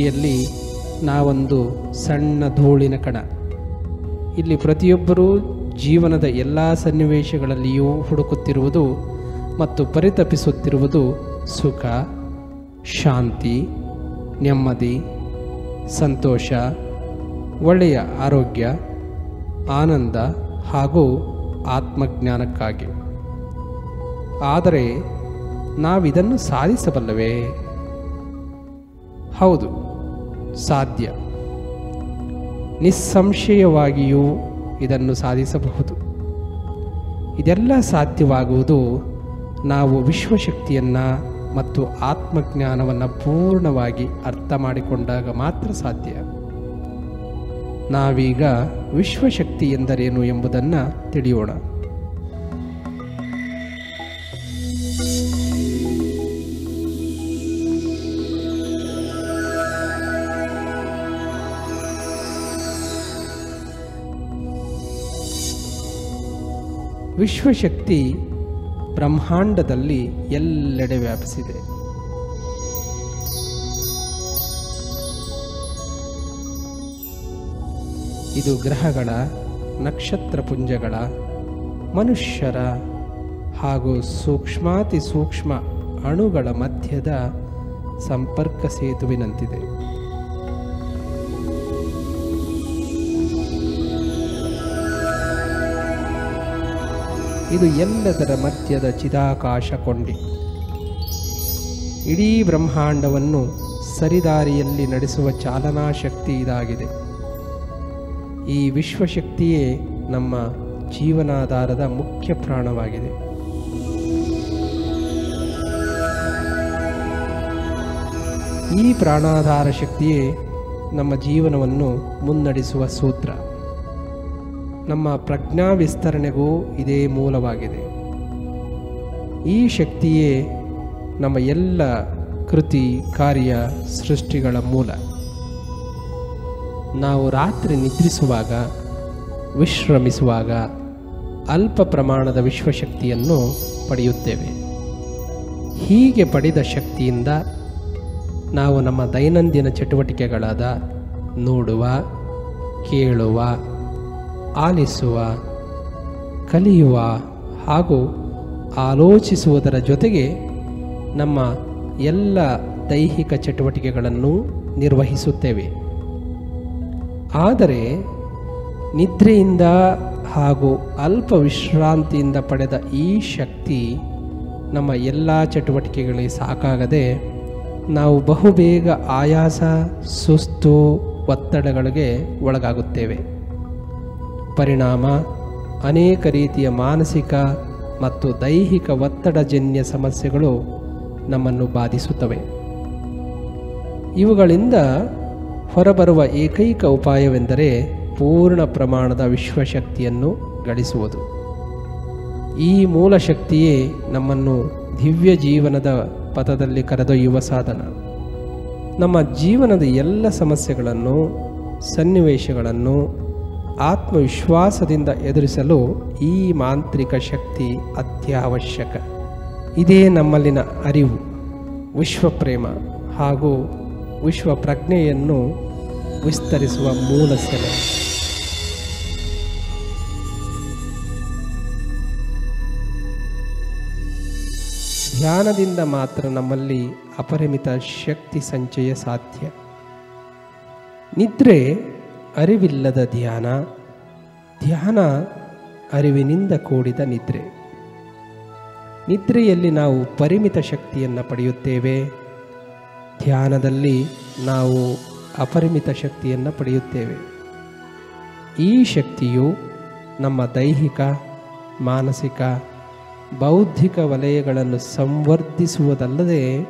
ಸೃಷ್ಟಿಯಲ್ಲಿ ನಾವೊಂದು ಸಣ್ಣ ಧೂಳಿನ ಕಣ. ಇಲ್ಲಿ ಪ್ರತಿಯೊಬ್ಬರೂ ಜೀವನದ ಎಲ್ಲ ಸನ್ನಿವೇಶಗಳಲ್ಲಿಯೂ ಹುಡುಕುತ್ತಿರುವುದು ಮತ್ತು ಪರಿತಪಿಸುತ್ತಿರುವುದು ಸುಖ, ಶಾಂತಿ, ನೆಮ್ಮದಿ, ಸಂತೋಷ, ಒಳ್ಳೆಯ ಆರೋಗ್ಯ, ಆನಂದ ಹಾಗೂ ಆತ್ಮಜ್ಞಾನಕ್ಕಾಗಿ. ಆದರೆ ನಾವಿದನ್ನು ಸಾಧಿಸಬಲ್ಲವೇ? ಹೌದು. ಸಾಧ್ಯ. ನಿಸ್ಸಂಶಯವಾಗಿಯೂ ಇದನ್ನು ಸಾಧಿಸಬಹುದು. ಇದೆಲ್ಲ ಸಾಧ್ಯವಾಗುವುದು ನಾವು ವಿಶ್ವಶಕ್ತಿಯನ್ನು ಮತ್ತು ಆತ್ಮಜ್ಞಾನವನ್ನು ಪೂರ್ಣವಾಗಿ ಅರ್ಥ ಮಾಡಿಕೊಂಡಾಗ ಮಾತ್ರ ಸಾಧ್ಯ. ನಾವೀಗ ವಿಶ್ವಶಕ್ತಿ ಎಂದರೇನು ಎಂಬುದನ್ನು ತಿಳಿಯೋಣ. ವಿಶ್ವಶಕ್ತಿ ಬ್ರಹ್ಮಾಂಡದಲ್ಲಿ ಎಲ್ಲೆಡೆ ವ್ಯಾಪಿಸಿದೆ. ಇದು ಗ್ರಹಗಳ ನಕ್ಷತ್ರ ಪುಂಜಗಳ ಮನುಷ್ಯರ ಹಾಗೂ ಸೂಕ್ಷ್ಮಾತಿ ಸೂಕ್ಷ್ಮ ಅಣುಗಳ ಮಧ್ಯದ ಸಂಪರ್ಕ ಸೇತುವಿನಂತಿದೆ. ಇದು ಎಲ್ಲದರ ಮಧ್ಯದ ಚಿದಾಕಾಶ ಕೊಂಡಿ. ಇಡೀ ಬ್ರಹ್ಮಾಂಡವನ್ನು ಸರಿದಾರಿಯಲ್ಲಿ ನಡೆಸುವ ಚಾಲನಾ ಶಕ್ತಿ ಇದಾಗಿದೆ. ಈ ವಿಶ್ವಶಕ್ತಿಯೇ ನಮ್ಮ ಜೀವನಾಧಾರದ ಮುಖ್ಯ ಪ್ರಾಣವಾಗಿದೆ. ಈ ಪ್ರಾಣಾಧಾರ ಶಕ್ತಿಯೇ ನಮ್ಮ ಜೀವನವನ್ನು ಮುನ್ನಡೆಸುವ ಸೂತ್ರ. ನಮ್ಮ ಪ್ರಜ್ಞಾ ವಿಸ್ತರಣೆಗೂ ಇದೇ ಮೂಲವಾಗಿದೆ. ಈ ಶಕ್ತಿಯೇ ನಮ್ಮ ಎಲ್ಲ ಕೃತಿ ಕಾರ್ಯ ಸೃಷ್ಟಿಗಳ ಮೂಲ. ನಾವು ರಾತ್ರಿ ನಿದ್ರಿಸುವಾಗ, ವಿಶ್ರಮಿಸುವಾಗ ಅಲ್ಪ ಪ್ರಮಾಣದ ವಿಶ್ವಶಕ್ತಿಯನ್ನು ಪಡೆಯುತ್ತೇವೆ. ಹೀಗೆ ಪಡೆದ ಶಕ್ತಿಯಿಂದ ನಾವು ನಮ್ಮ ದೈನಂದಿನ ಚಟುವಟಿಕೆಗಳಾದ ನೋಡುವ, ಕೇಳುವ ಆಲಿಸುವ, ಕಲಿಯುವ ಹಾಗೂ ಆಲೋಚಿಸುವುದರ ಜೊತೆಗೆ ನಮ್ಮ ಎಲ್ಲ ದೈಹಿಕ ಚಟುವಟಿಕೆಗಳನ್ನು ನಿರ್ವಹಿಸುತ್ತೇವೆ. ಆದರೆ ನಿದ್ರೆಯಿಂದ ಹಾಗೂ ಅಲ್ಪ ವಿಶ್ರಾಂತಿಯಿಂದ ಪಡೆದ ಈ ಶಕ್ತಿ ನಮ್ಮ ಎಲ್ಲ ಚಟುವಟಿಕೆಗಳಿಗೆ ಸಾಕಾಗದೆ ನಾವು ಬಹುಬೇಗ ಆಯಾಸ, ಸುಸ್ತು ಒತ್ತಡಗಳಿಗೆ ಒಳಗಾಗುತ್ತೇವೆ. ಪರಿಣಾಮ, ಅನೇಕ ರೀತಿಯ ಮಾನಸಿಕ ಮತ್ತು ದೈಹಿಕ ಒತ್ತಡಜನ್ಯ ಸಮಸ್ಯೆಗಳು ನಮ್ಮನ್ನು ಬಾಧಿಸುತ್ತವೆ. ಇವುಗಳಿಂದ ಹೊರಬರುವ ಏಕೈಕ ಉಪಾಯವೆಂದರೆ ಪೂರ್ಣ ಪ್ರಮಾಣದ ವಿಶ್ವಶಕ್ತಿಯನ್ನು ಗಳಿಸುವುದು. ಈ ಮೂಲ ಶಕ್ತಿಯೇ ನಮ್ಮನ್ನು ದಿವ್ಯ ಜೀವನದ ಪಥದಲ್ಲಿ ಕರೆದೊಯ್ಯುವ ಸಾಧನ. ನಮ್ಮ ಜೀವನದ ಎಲ್ಲ ಸಮಸ್ಯೆಗಳನ್ನು, ಸನ್ನಿವೇಶಗಳನ್ನು ಆತ್ಮವಿಶ್ವಾಸದಿಂದ ಎದುರಿಸಲು ಈ ಮಾಂತ್ರಿಕ ಶಕ್ತಿ ಅತ್ಯವಶ್ಯಕ. ಇದೇ ನಮ್ಮಲ್ಲಿನ ಅರಿವು, ವಿಶ್ವಪ್ರೇಮ ಹಾಗೂ ವಿಶ್ವ ಪ್ರಜ್ಞೆಯನ್ನು ವಿಸ್ತರಿಸುವ ಮೂಲ ಸೆಲೆ. ಧ್ಯಾನದಿಂದ ಮಾತ್ರ ನಮ್ಮಲ್ಲಿ ಅಪರಿಮಿತ ಶಕ್ತಿ ಸಂಚಯ ಸಾಧ್ಯ. ನಿದ್ರೆ ಅರಿವಿಲ್ಲದ ಧ್ಯಾನ ಧ್ಯಾನ ಅರಿವಿನಿಂದ ಕೂಡಿದ ನಿದ್ರೆ. ನಿದ್ರೆಯಲ್ಲಿ ನಾವು ಪರಿಮಿತ ಶಕ್ತಿಯನ್ನು ಪಡೆಯುತ್ತೇವೆ. ಧ್ಯಾನದಲ್ಲಿ ನಾವು ಅಪರಿಮಿತ ಶಕ್ತಿಯನ್ನು ಪಡೆಯುತ್ತೇವೆ. ಈ ಶಕ್ತಿಯು ನಮ್ಮ ದೈಹಿಕ, ಮಾನಸಿಕ, ಬೌದ್ಧಿಕ ವಲಯಗಳನ್ನು ಸಂವರ್ಧಿಸುವುದಲ್ಲದೆ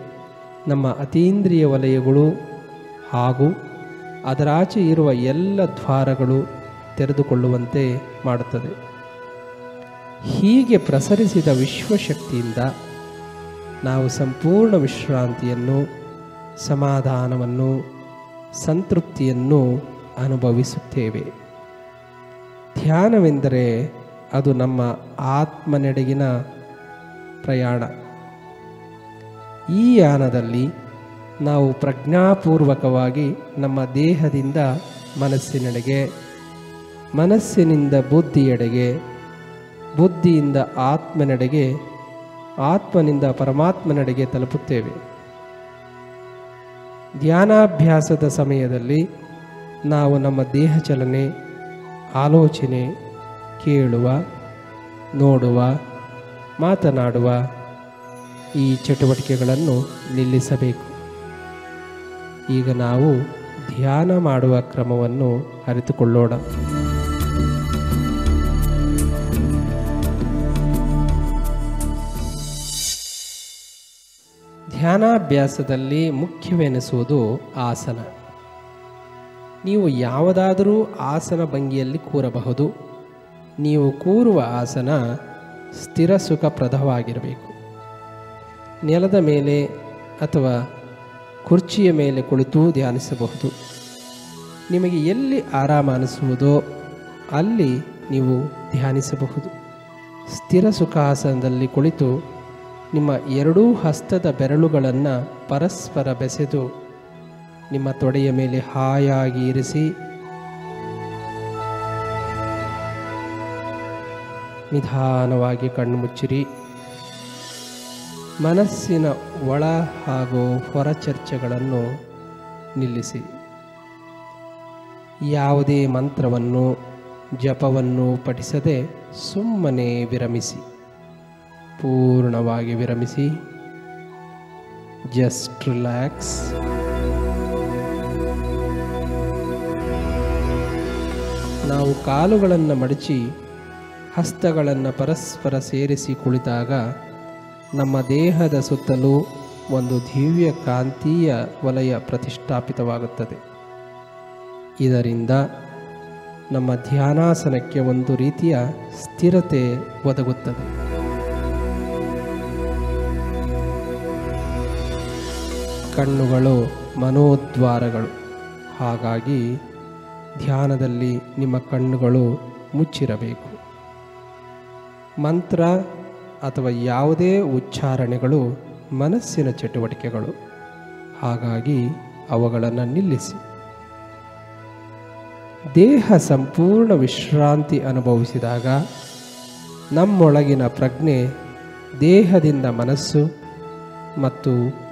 ನಮ್ಮ ಅತೀಂದ್ರಿಯ ವಲಯಗಳು ಹಾಗೂ ಅದರಾಚೆ ಇರುವ ಎಲ್ಲ ದ್ವಾರಗಳು ತೆರೆದುಕೊಳ್ಳುವಂತೆ ಮಾಡುತ್ತದೆ. ಹೀಗೆ ಪ್ರಸರಿಸಿದ ವಿಶ್ವಶಕ್ತಿಯಿಂದ ನಾವು ಸಂಪೂರ್ಣ ವಿಶ್ರಾಂತಿಯನ್ನು, ಸಮಾಧಾನವನ್ನು, ಸಂತೃಪ್ತಿಯನ್ನು ಅನುಭವಿಸುತ್ತೇವೆ. ಧ್ಯಾನವೆಂದರೆ ಅದು ನಮ್ಮ ಆತ್ಮನೆಡೆಗಿನ ಪ್ರಯಾಣ. ಈ ಯಾನದಲ್ಲಿ ನಾವು ಪ್ರಜ್ಞಾಪೂರ್ವಕವಾಗಿ ನಮ್ಮ ದೇಹದಿಂದ ಮನಸ್ಸಿನೆಡೆಗೆ, ಮನಸ್ಸಿನಿಂದ ಬುದ್ಧಿಯೆಡೆಗೆ, ಬುದ್ಧಿಯಿಂದ ಆತ್ಮನೆಡೆಗೆ, ಆತ್ಮನಿಂದ ಪರಮಾತ್ಮನೆಡೆಗೆ ತಲುಪುತ್ತೇವೆ. ಧ್ಯಾನಾಭ್ಯಾಸದ ಸಮಯದಲ್ಲಿ ನಾವು ನಮ್ಮ ದೇಹ ಚಲನೆ, ಆಲೋಚನೆ, ಕೇಳುವ, ನೋಡುವ, ಮಾತನಾಡುವ ಈ ಚಟುವಟಿಕೆಗಳನ್ನು ನಿಲ್ಲಿಸಬೇಕು. ಈಗ ನಾವು ಧ್ಯಾನ ಮಾಡುವ ಕ್ರಮವನ್ನು ಅರಿತುಕೊಳ್ಳೋಣ. ಧ್ಯಾನಾಭ್ಯಾಸದಲ್ಲಿ ಮುಖ್ಯವೆನಿಸುವುದು ಆಸನ. ನೀವು ಯಾವುದಾದರೂ ಆಸನ ಭಂಗಿಯಲ್ಲಿ ಕೂರಬಹುದು. ನೀವು ಕೂರುವ ಆಸನ ಸ್ಥಿರ ಸುಖಪ್ರದವಾಗಿರಬೇಕು. ನೆಲದ ಮೇಲೆ ಅಥವಾ ಕುರ್ಚಿಯ ಮೇಲೆ ಕುಳಿತು ಧ್ಯಾನಿಸಬಹುದು. ನಿಮಗೆ ಎಲ್ಲಿ ಆರಾಮ ಅನಿಸುವುದೋ ಅಲ್ಲಿ ನೀವು ಧ್ಯಾನಿಸಬಹುದು. ಸ್ಥಿರ ಸುಖಾಸನದಲ್ಲಿ ಕುಳಿತು ನಿಮ್ಮ ಎರಡೂ ಹಸ್ತದ ಬೆರಳುಗಳನ್ನು ಪರಸ್ಪರ ಬೆಸೆದು ನಿಮ್ಮ ತೊಡೆಯ ಮೇಲೆ ಹಾಯಾಗಿ ಇರಿಸಿ ನಿಧಾನವಾಗಿ ಕಣ್ಣು ಮುಚ್ಚಿರಿ. ಮನಸ್ಸಿನ ಒಳ ಹಾಗೂ ಹೊರ ಚರ್ಚೆಗಳನ್ನು ನಿಲ್ಲಿಸಿ. ಯಾವುದೇ ಮಂತ್ರವನ್ನು, ಜಪವನ್ನು ಪಠಿಸದೆ ಸುಮ್ಮನೆ ವಿರಮಿಸಿ. ಪೂರ್ಣವಾಗಿ ವಿರಮಿಸಿ. Just relax. ನಾವು ಕಾಲುಗಳನ್ನು ಮಡಚಿ ಹಸ್ತಗಳನ್ನು ಪರಸ್ಪರ ಸೇರಿಸಿ ಕುಳಿತಾಗ ನಮ್ಮ ದೇಹದ ಸುತ್ತಲೂ ಒಂದು ದಿವ್ಯ ಕಾಂತೀಯ ವಲಯ ಪ್ರತಿಷ್ಠಾಪಿತವಾಗುತ್ತದೆ. ಇದರಿಂದ ನಮ್ಮ ಧ್ಯಾನಾಸನಕ್ಕೆ ಒಂದು ರೀತಿಯ ಸ್ಥಿರತೆ ಒದಗುತ್ತದೆ. ಕಣ್ಣುಗಳು ಮನೋದ್ವಾರಗಳು. ಹಾಗಾಗಿ ಧ್ಯಾನದಲ್ಲಿ ನಿಮ್ಮ ಕಣ್ಣುಗಳು ಮುಚ್ಚಿರಬೇಕು. ಮಂತ್ರ ಅಥವಾ ಯಾವುದೇ ಉಚ್ಚಾರಣೆಗಳು ಮನಸ್ಸಿನ ಚಟುವಟಿಕೆಗಳು. ಹಾಗಾಗಿ ಅವುಗಳನ್ನು ನಿಲ್ಲಿಸಿ. ದೇಹ ಸಂಪೂರ್ಣ ವಿಶ್ರಾಂತಿ ಅನುಭವಿಸಿದಾಗ ನಮ್ಮೊಳಗಿನ ಪ್ರಜ್ಞೆ ದೇಹದಿಂದ ಮನಸ್ಸು ಮತ್ತು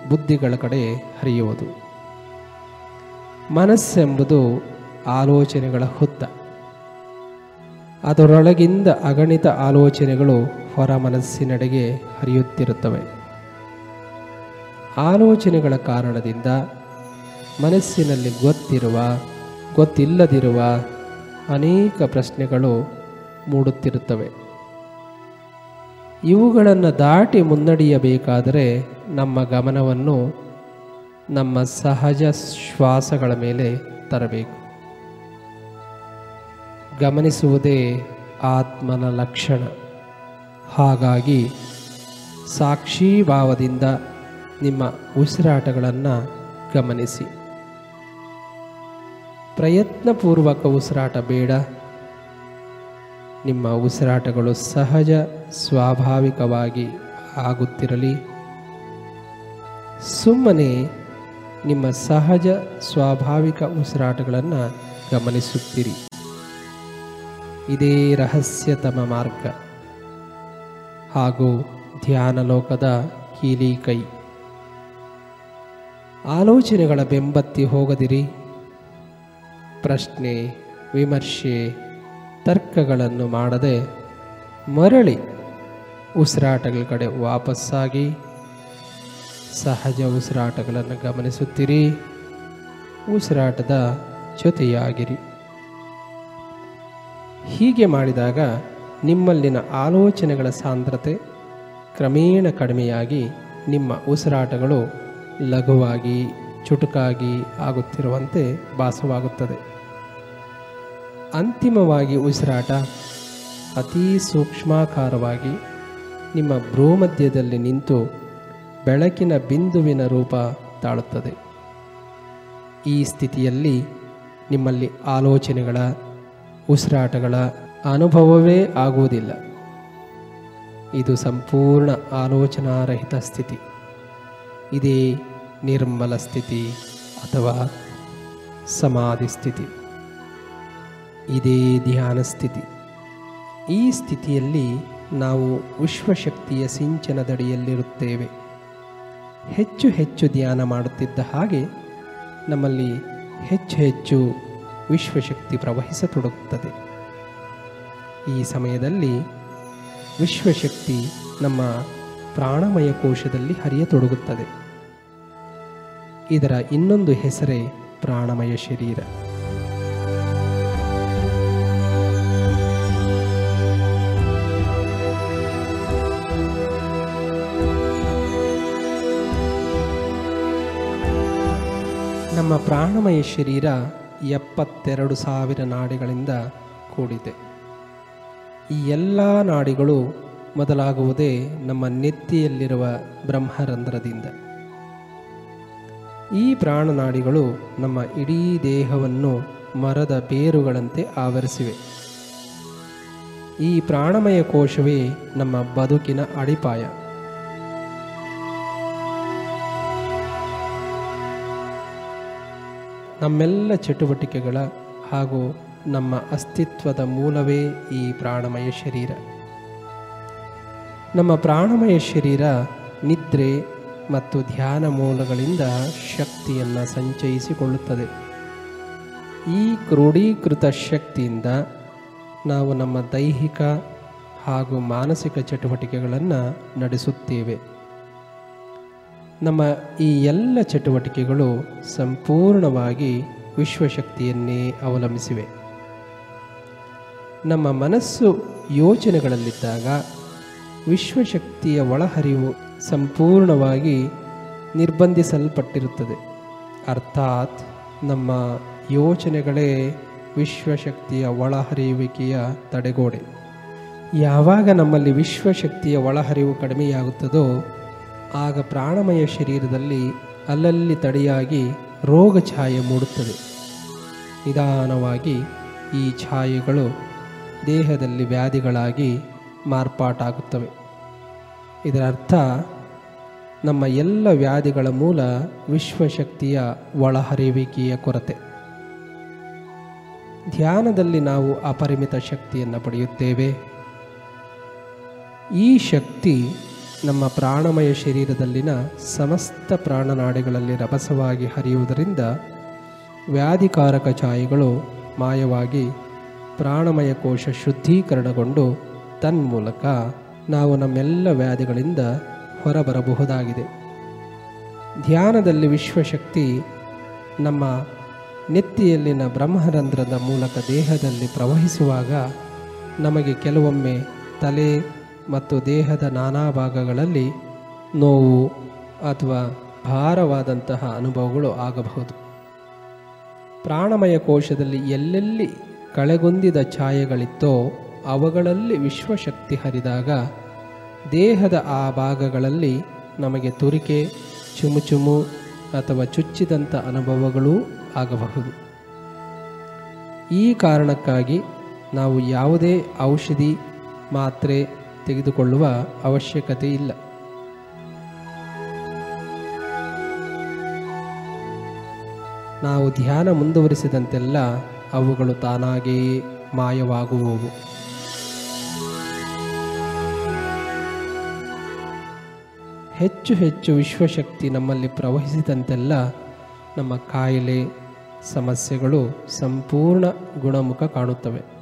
ಬುದ್ಧಿಗಳ ಕಡೆ ಹರಿಯುವುದು. ಮನಸ್ಸೆಂಬುದು ಆಲೋಚನೆಗಳ ಹುತ್ತ ಅದರೊಳಗಿಂದ ಅಗಣಿತ ಆಲೋಚನೆಗಳು ಹೊರ ಮನಸ್ಸಿನೆಡೆಗೆ ಹರಿಯುತ್ತಿರುತ್ತವೆ. ಆಲೋಚನೆಗಳ ಕಾರಣದಿಂದ ಮನಸ್ಸಿನಲ್ಲಿ ಗೊತ್ತಿರುವ, ಗೊತ್ತಿಲ್ಲದಿರುವ ಅನೇಕ ಪ್ರಶ್ನೆಗಳು ಮೂಡುತ್ತಿರುತ್ತವೆ. ಇವುಗಳನ್ನು ದಾಟಿ ಮುನ್ನಡೆಯಬೇಕಾದರೆ ನಮ್ಮ ಗಮನವನ್ನು ನಮ್ಮ ಸಹಜ ಶ್ವಾಸಗಳ ಮೇಲೆ ತರಬೇಕು. ಗಮನಿಸುವುದೇ ಆತ್ಮನ ಲಕ್ಷಣ. ಹಾಗಾಗಿ ಸಾಕ್ಷೀಭಾವದಿಂದ ನಿಮ್ಮ ಉಸಿರಾಟಗಳನ್ನು ಗಮನಿಸಿ. ಪ್ರಯತ್ನಪೂರ್ವಕ ಉಸಿರಾಟ ಬೇಡ. ನಿಮ್ಮ ಉಸಿರಾಟಗಳು ಸಹಜ, ಸ್ವಾಭಾವಿಕವಾಗಿ ಆಗುತ್ತಿರಲಿ. ಸುಮ್ಮನೆ ನಿಮ್ಮ ಸಹಜ, ಸ್ವಾಭಾವಿಕ ಉಸಿರಾಟಗಳನ್ನು ಗಮನಿಸುತ್ತೀರಿ. ಇದೇ ರಹಸ್ಯತಮ ಮಾರ್ಗ. ಹಾಗೂ ಧ್ಯಾನಲೋಕದ ಕೀಲಿ ಕೈ ಆಲೋಚನೆಗಳ ಬೆಂಬತ್ತಿ ಹೋಗದಿರಿ. ಪ್ರಶ್ನೆ, ವಿಮರ್ಶೆ, ತರ್ಕಗಳನ್ನು ಮಾಡದೆ ಮರಳಿ ಉಸಿರಾಟಗಳ ಕಡೆ ವಾಪಸ್ಸಾಗಿ ಸಹಜ ಉಸಿರಾಟಗಳನ್ನು ಗಮನಿಸುತ್ತೀರಿ. ಉಸಿರಾಟದ ಜೊತೆಯಾಗಿರಿ. ಹೀಗೆ ಮಾಡಿದಾಗ ನಿಮ್ಮಲ್ಲಿನ ಆಲೋಚನೆಗಳ ಸಾಂದ್ರತೆ ಕ್ರಮೇಣ ಕಡಿಮೆಯಾಗಿ ನಿಮ್ಮ ಉಸಿರಾಟಗಳು ಲಘುವಾಗಿ, ಚುಟುಕಾಗಿ ಆಗುತ್ತಿರುವಂತೆ ಭಾಸವಾಗುತ್ತದೆ. ಅಂತಿಮವಾಗಿ ಉಸಿರಾಟ ಅತೀ ಸೂಕ್ಷ್ಮಾಕಾರವಾಗಿ ನಿಮ್ಮ ಭ್ರೂಮಧ್ಯದಲ್ಲಿ ನಿಂತು ಬೆಳಕಿನ ಬಿಂದುವಿನ ರೂಪ ತಾಳುತ್ತದೆ. ಈ ಸ್ಥಿತಿಯಲ್ಲಿ ನಿಮ್ಮಲ್ಲಿ ಆಲೋಚನೆಗಳ, ಉಸಿರಾಟಗಳ ಅನುಭವವೇ ಆಗುವುದಿಲ್ಲ. ಇದು ಸಂಪೂರ್ಣ ಆಲೋಚನಾರಹಿತ ಸ್ಥಿತಿ. ಇದೇ ನಿರ್ಮಲ ಸ್ಥಿತಿ ಅಥವಾ ಸಮಾಧಿ ಸ್ಥಿತಿ. ಇದೇ ಧ್ಯಾನ ಸ್ಥಿತಿ. ಈ ಸ್ಥಿತಿಯಲ್ಲಿ ನಾವು ವಿಶ್ವಶಕ್ತಿಯ ಸಿಂಚನದಡಿಯಲ್ಲಿರುತ್ತೇವೆ. ಹೆಚ್ಚು ಹೆಚ್ಚು ಧ್ಯಾನ ಮಾಡುತ್ತಿದ್ದ ಹಾಗೆ ನಮ್ಮಲ್ಲಿ ಹೆಚ್ಚು ಹೆಚ್ಚು ವಿಶ್ವಶಕ್ತಿ ಪ್ರವಹಿಸತೊಡಗುತ್ತದೆ. ಈ ಸಮಯದಲ್ಲಿ ವಿಶ್ವಶಕ್ತಿ ನಮ್ಮ ಪ್ರಾಣಮಯ ಕೋಶದಲ್ಲಿ ಹರಿಯತೊಡಗುತ್ತದೆ. ಇದರ ಇನ್ನೊಂದು ಹೆಸರೇ ಪ್ರಾಣಮಯ ಶರೀರ. ನಮ್ಮ ಪ್ರಾಣಮಯ ಶರೀರ ಎಪ್ಪತ್ತೆರಡು ಸಾವಿರ ನಾಡಿಗಳಿಂದ ಕೂಡಿದೆ. ಈ ಎಲ್ಲ ನಾಡಿಗಳು ಮೊದಲಾಗುವುದೇ ನಮ್ಮ ನೆತ್ತಿಯಲ್ಲಿರುವ ಬ್ರಹ್ಮರಂಧ್ರದಿಂದ. ಈ ಪ್ರಾಣನಾಡಿಗಳು ನಮ್ಮ ಇಡೀ ದೇಹವನ್ನು ಮರದ ಬೇರುಗಳಂತೆ ಆವರಿಸಿವೆ. ಈ ಪ್ರಾಣಮಯ ಕೋಶವೇ ನಮ್ಮ ಬದುಕಿನ ಅಡಿಪಾಯ. ನಮ್ಮೆಲ್ಲ ಚಟುವಟಿಕೆಗಳ ಹಾಗೂ ನಮ್ಮ ಅಸ್ತಿತ್ವದ ಮೂಲವೇ ಈ ಪ್ರಾಣಮಯ ಶರೀರ. ನಮ್ಮ ಪ್ರಾಣಮಯ ಶರೀರ ನಿದ್ರೆ ಮತ್ತು ಧ್ಯಾನ ಮೂಲಗಳಿಂದ ಶಕ್ತಿಯನ್ನು ಸಂಚಯಿಸಿಕೊಳ್ಳುತ್ತದೆ. ಈ ಕ್ರೋಢೀಕೃತ ಶಕ್ತಿಯಿಂದ ನಾವು ನಮ್ಮ ದೈಹಿಕ ಹಾಗೂ ಮಾನಸಿಕ ಚಟುವಟಿಕೆಗಳನ್ನು ನಡೆಸುತ್ತೇವೆ. ನಮ್ಮ ಈ ಎಲ್ಲ ಚಟುವಟಿಕೆಗಳು ಸಂಪೂರ್ಣವಾಗಿ ವಿಶ್ವಶಕ್ತಿಯನ್ನೇ ಅವಲಂಬಿಸಿವೆ. ನಮ್ಮ ಮನಸ್ಸು ಯೋಚನೆಗಳಲ್ಲಿದ್ದಾಗ ವಿಶ್ವಶಕ್ತಿಯ ಒಳಹರಿವು ಸಂಪೂರ್ಣವಾಗಿ ನಿರ್ಬಂಧಿಸಲ್ಪಟ್ಟಿರುತ್ತದೆ. ಅರ್ಥಾತ್ ನಮ್ಮ ಯೋಚನೆಗಳೇ ವಿಶ್ವಶಕ್ತಿಯ ಒಳಹರಿಯುವಿಕೆಯ ತಡೆಗೋಡೆ. ಯಾವಾಗ ನಮ್ಮಲ್ಲಿ ವಿಶ್ವಶಕ್ತಿಯ ಒಳಹರಿವು ಕಡಿಮೆಯಾಗುತ್ತದೋ, ಆಗ ಪ್ರಾಣಮಯ ಶರೀರದಲ್ಲಿ ಅಲ್ಲಲ್ಲಿ ತಡೆಯಾಗಿ ರೋಗ ಛಾಯೆ ಮೂಡುತ್ತದೆ. ನಿಧಾನವಾಗಿ ಈ ಛಾಯೆಗಳು ದೇಹದಲ್ಲಿ ವ್ಯಾಧಿಗಳಾಗಿ ಮಾರ್ಪಾಟಾಗುತ್ತವೆ. ಇದರ ಅರ್ಥ ನಮ್ಮ ಎಲ್ಲ ವ್ಯಾಧಿಗಳ ಮೂಲ ವಿಶ್ವಶಕ್ತಿಯ ಒಳಹರಿವಿಕೆಯ ಕೊರತೆ. ಧ್ಯಾನದಲ್ಲಿ ನಾವು ಅಪರಿಮಿತ ಶಕ್ತಿಯನ್ನು ಪಡೆಯುತ್ತೇವೆ. ಈ ಶಕ್ತಿ ನಮ್ಮ ಪ್ರಾಣಮಯ ಶರೀರದಲ್ಲಿನ ಸಮಸ್ತ ಪ್ರಾಣನಾಡಿಗಳಲ್ಲಿ ರಭಸವಾಗಿ ಹರಿಯುವುದರಿಂದ ವ್ಯಾಧಿಕಾರಕ ಛಾಯೆಗಳು ಮಾಯವಾಗಿ ಪ್ರಾಣಮಯ ಕೋಶ ಶುದ್ಧೀಕರಣಗೊಂಡು ತನ್ಮೂಲಕ ನಾವು ನಮ್ಮೆಲ್ಲ ವ್ಯಾಧಿಗಳಿಂದ ಹೊರಬರಬಹುದಾಗಿದೆ. ಧ್ಯಾನದಲ್ಲಿ ವಿಶ್ವಶಕ್ತಿ ನಮ್ಮ ನೆತ್ತಿಯಲ್ಲಿನ ಬ್ರಹ್ಮರಂಧ್ರದ ಮೂಲಕ ದೇಹದಲ್ಲಿ ಪ್ರವಹಿಸುವಾಗ ನಮಗೆ ಕೆಲವೊಮ್ಮೆ ತಲೆ ಮತ್ತು ದೇಹದ ನಾನಾ ಭಾಗಗಳಲ್ಲಿ ನೋವು ಅಥವಾ ಭಾರವಾದಂತಹ ಅನುಭವಗಳು ಆಗಬಹುದು. ಪ್ರಾಣಮಯ ಕೋಶದಲ್ಲಿ ಎಲ್ಲೆಲ್ಲಿ ಕಳೆಗುಂದಿದ ಛಾಯೆಗಳಿತ್ತೋ, ಅವುಗಳಲ್ಲಿ ವಿಶ್ವಶಕ್ತಿ ಹರಿದಾಗ ದೇಹದ ಆ ಭಾಗಗಳಲ್ಲಿ ನಮಗೆ ತುರಿಕೆ, ಚುಮುಚುಮು ಅಥವಾ ಚುಚ್ಚಿದಂಥ ಅನುಭವಗಳೂ ಆಗಬಹುದು. ಈ ಕಾರಣಕ್ಕಾಗಿ ನಾವು ಯಾವುದೇ ಔಷಧಿ, ಮಾತ್ರೆ ತೆಗೆದುಕೊಳ್ಳುವ ಅವಶ್ಯಕತೆ ಇಲ್ಲ. ನಾವು ಧ್ಯಾನ ಮುಂದುವರಿಸಿದಂತೆಲ್ಲ ಅವುಗಳು ತಾನಾಗಿಯೇ ಮಾಯವಾಗುವವು. ಹೆಚ್ಚು ಹೆಚ್ಚು ವಿಶ್ವಶಕ್ತಿ ನಮ್ಮಲ್ಲಿ ಪ್ರವಹಿಸಿದಂತೆಲ್ಲ ನಮ್ಮ ಕಾಯಿಲೆ, ಸಮಸ್ಯೆಗಳು ಸಂಪೂರ್ಣ ಗುಣಮುಖ ಕಾಣುತ್ತವೆ.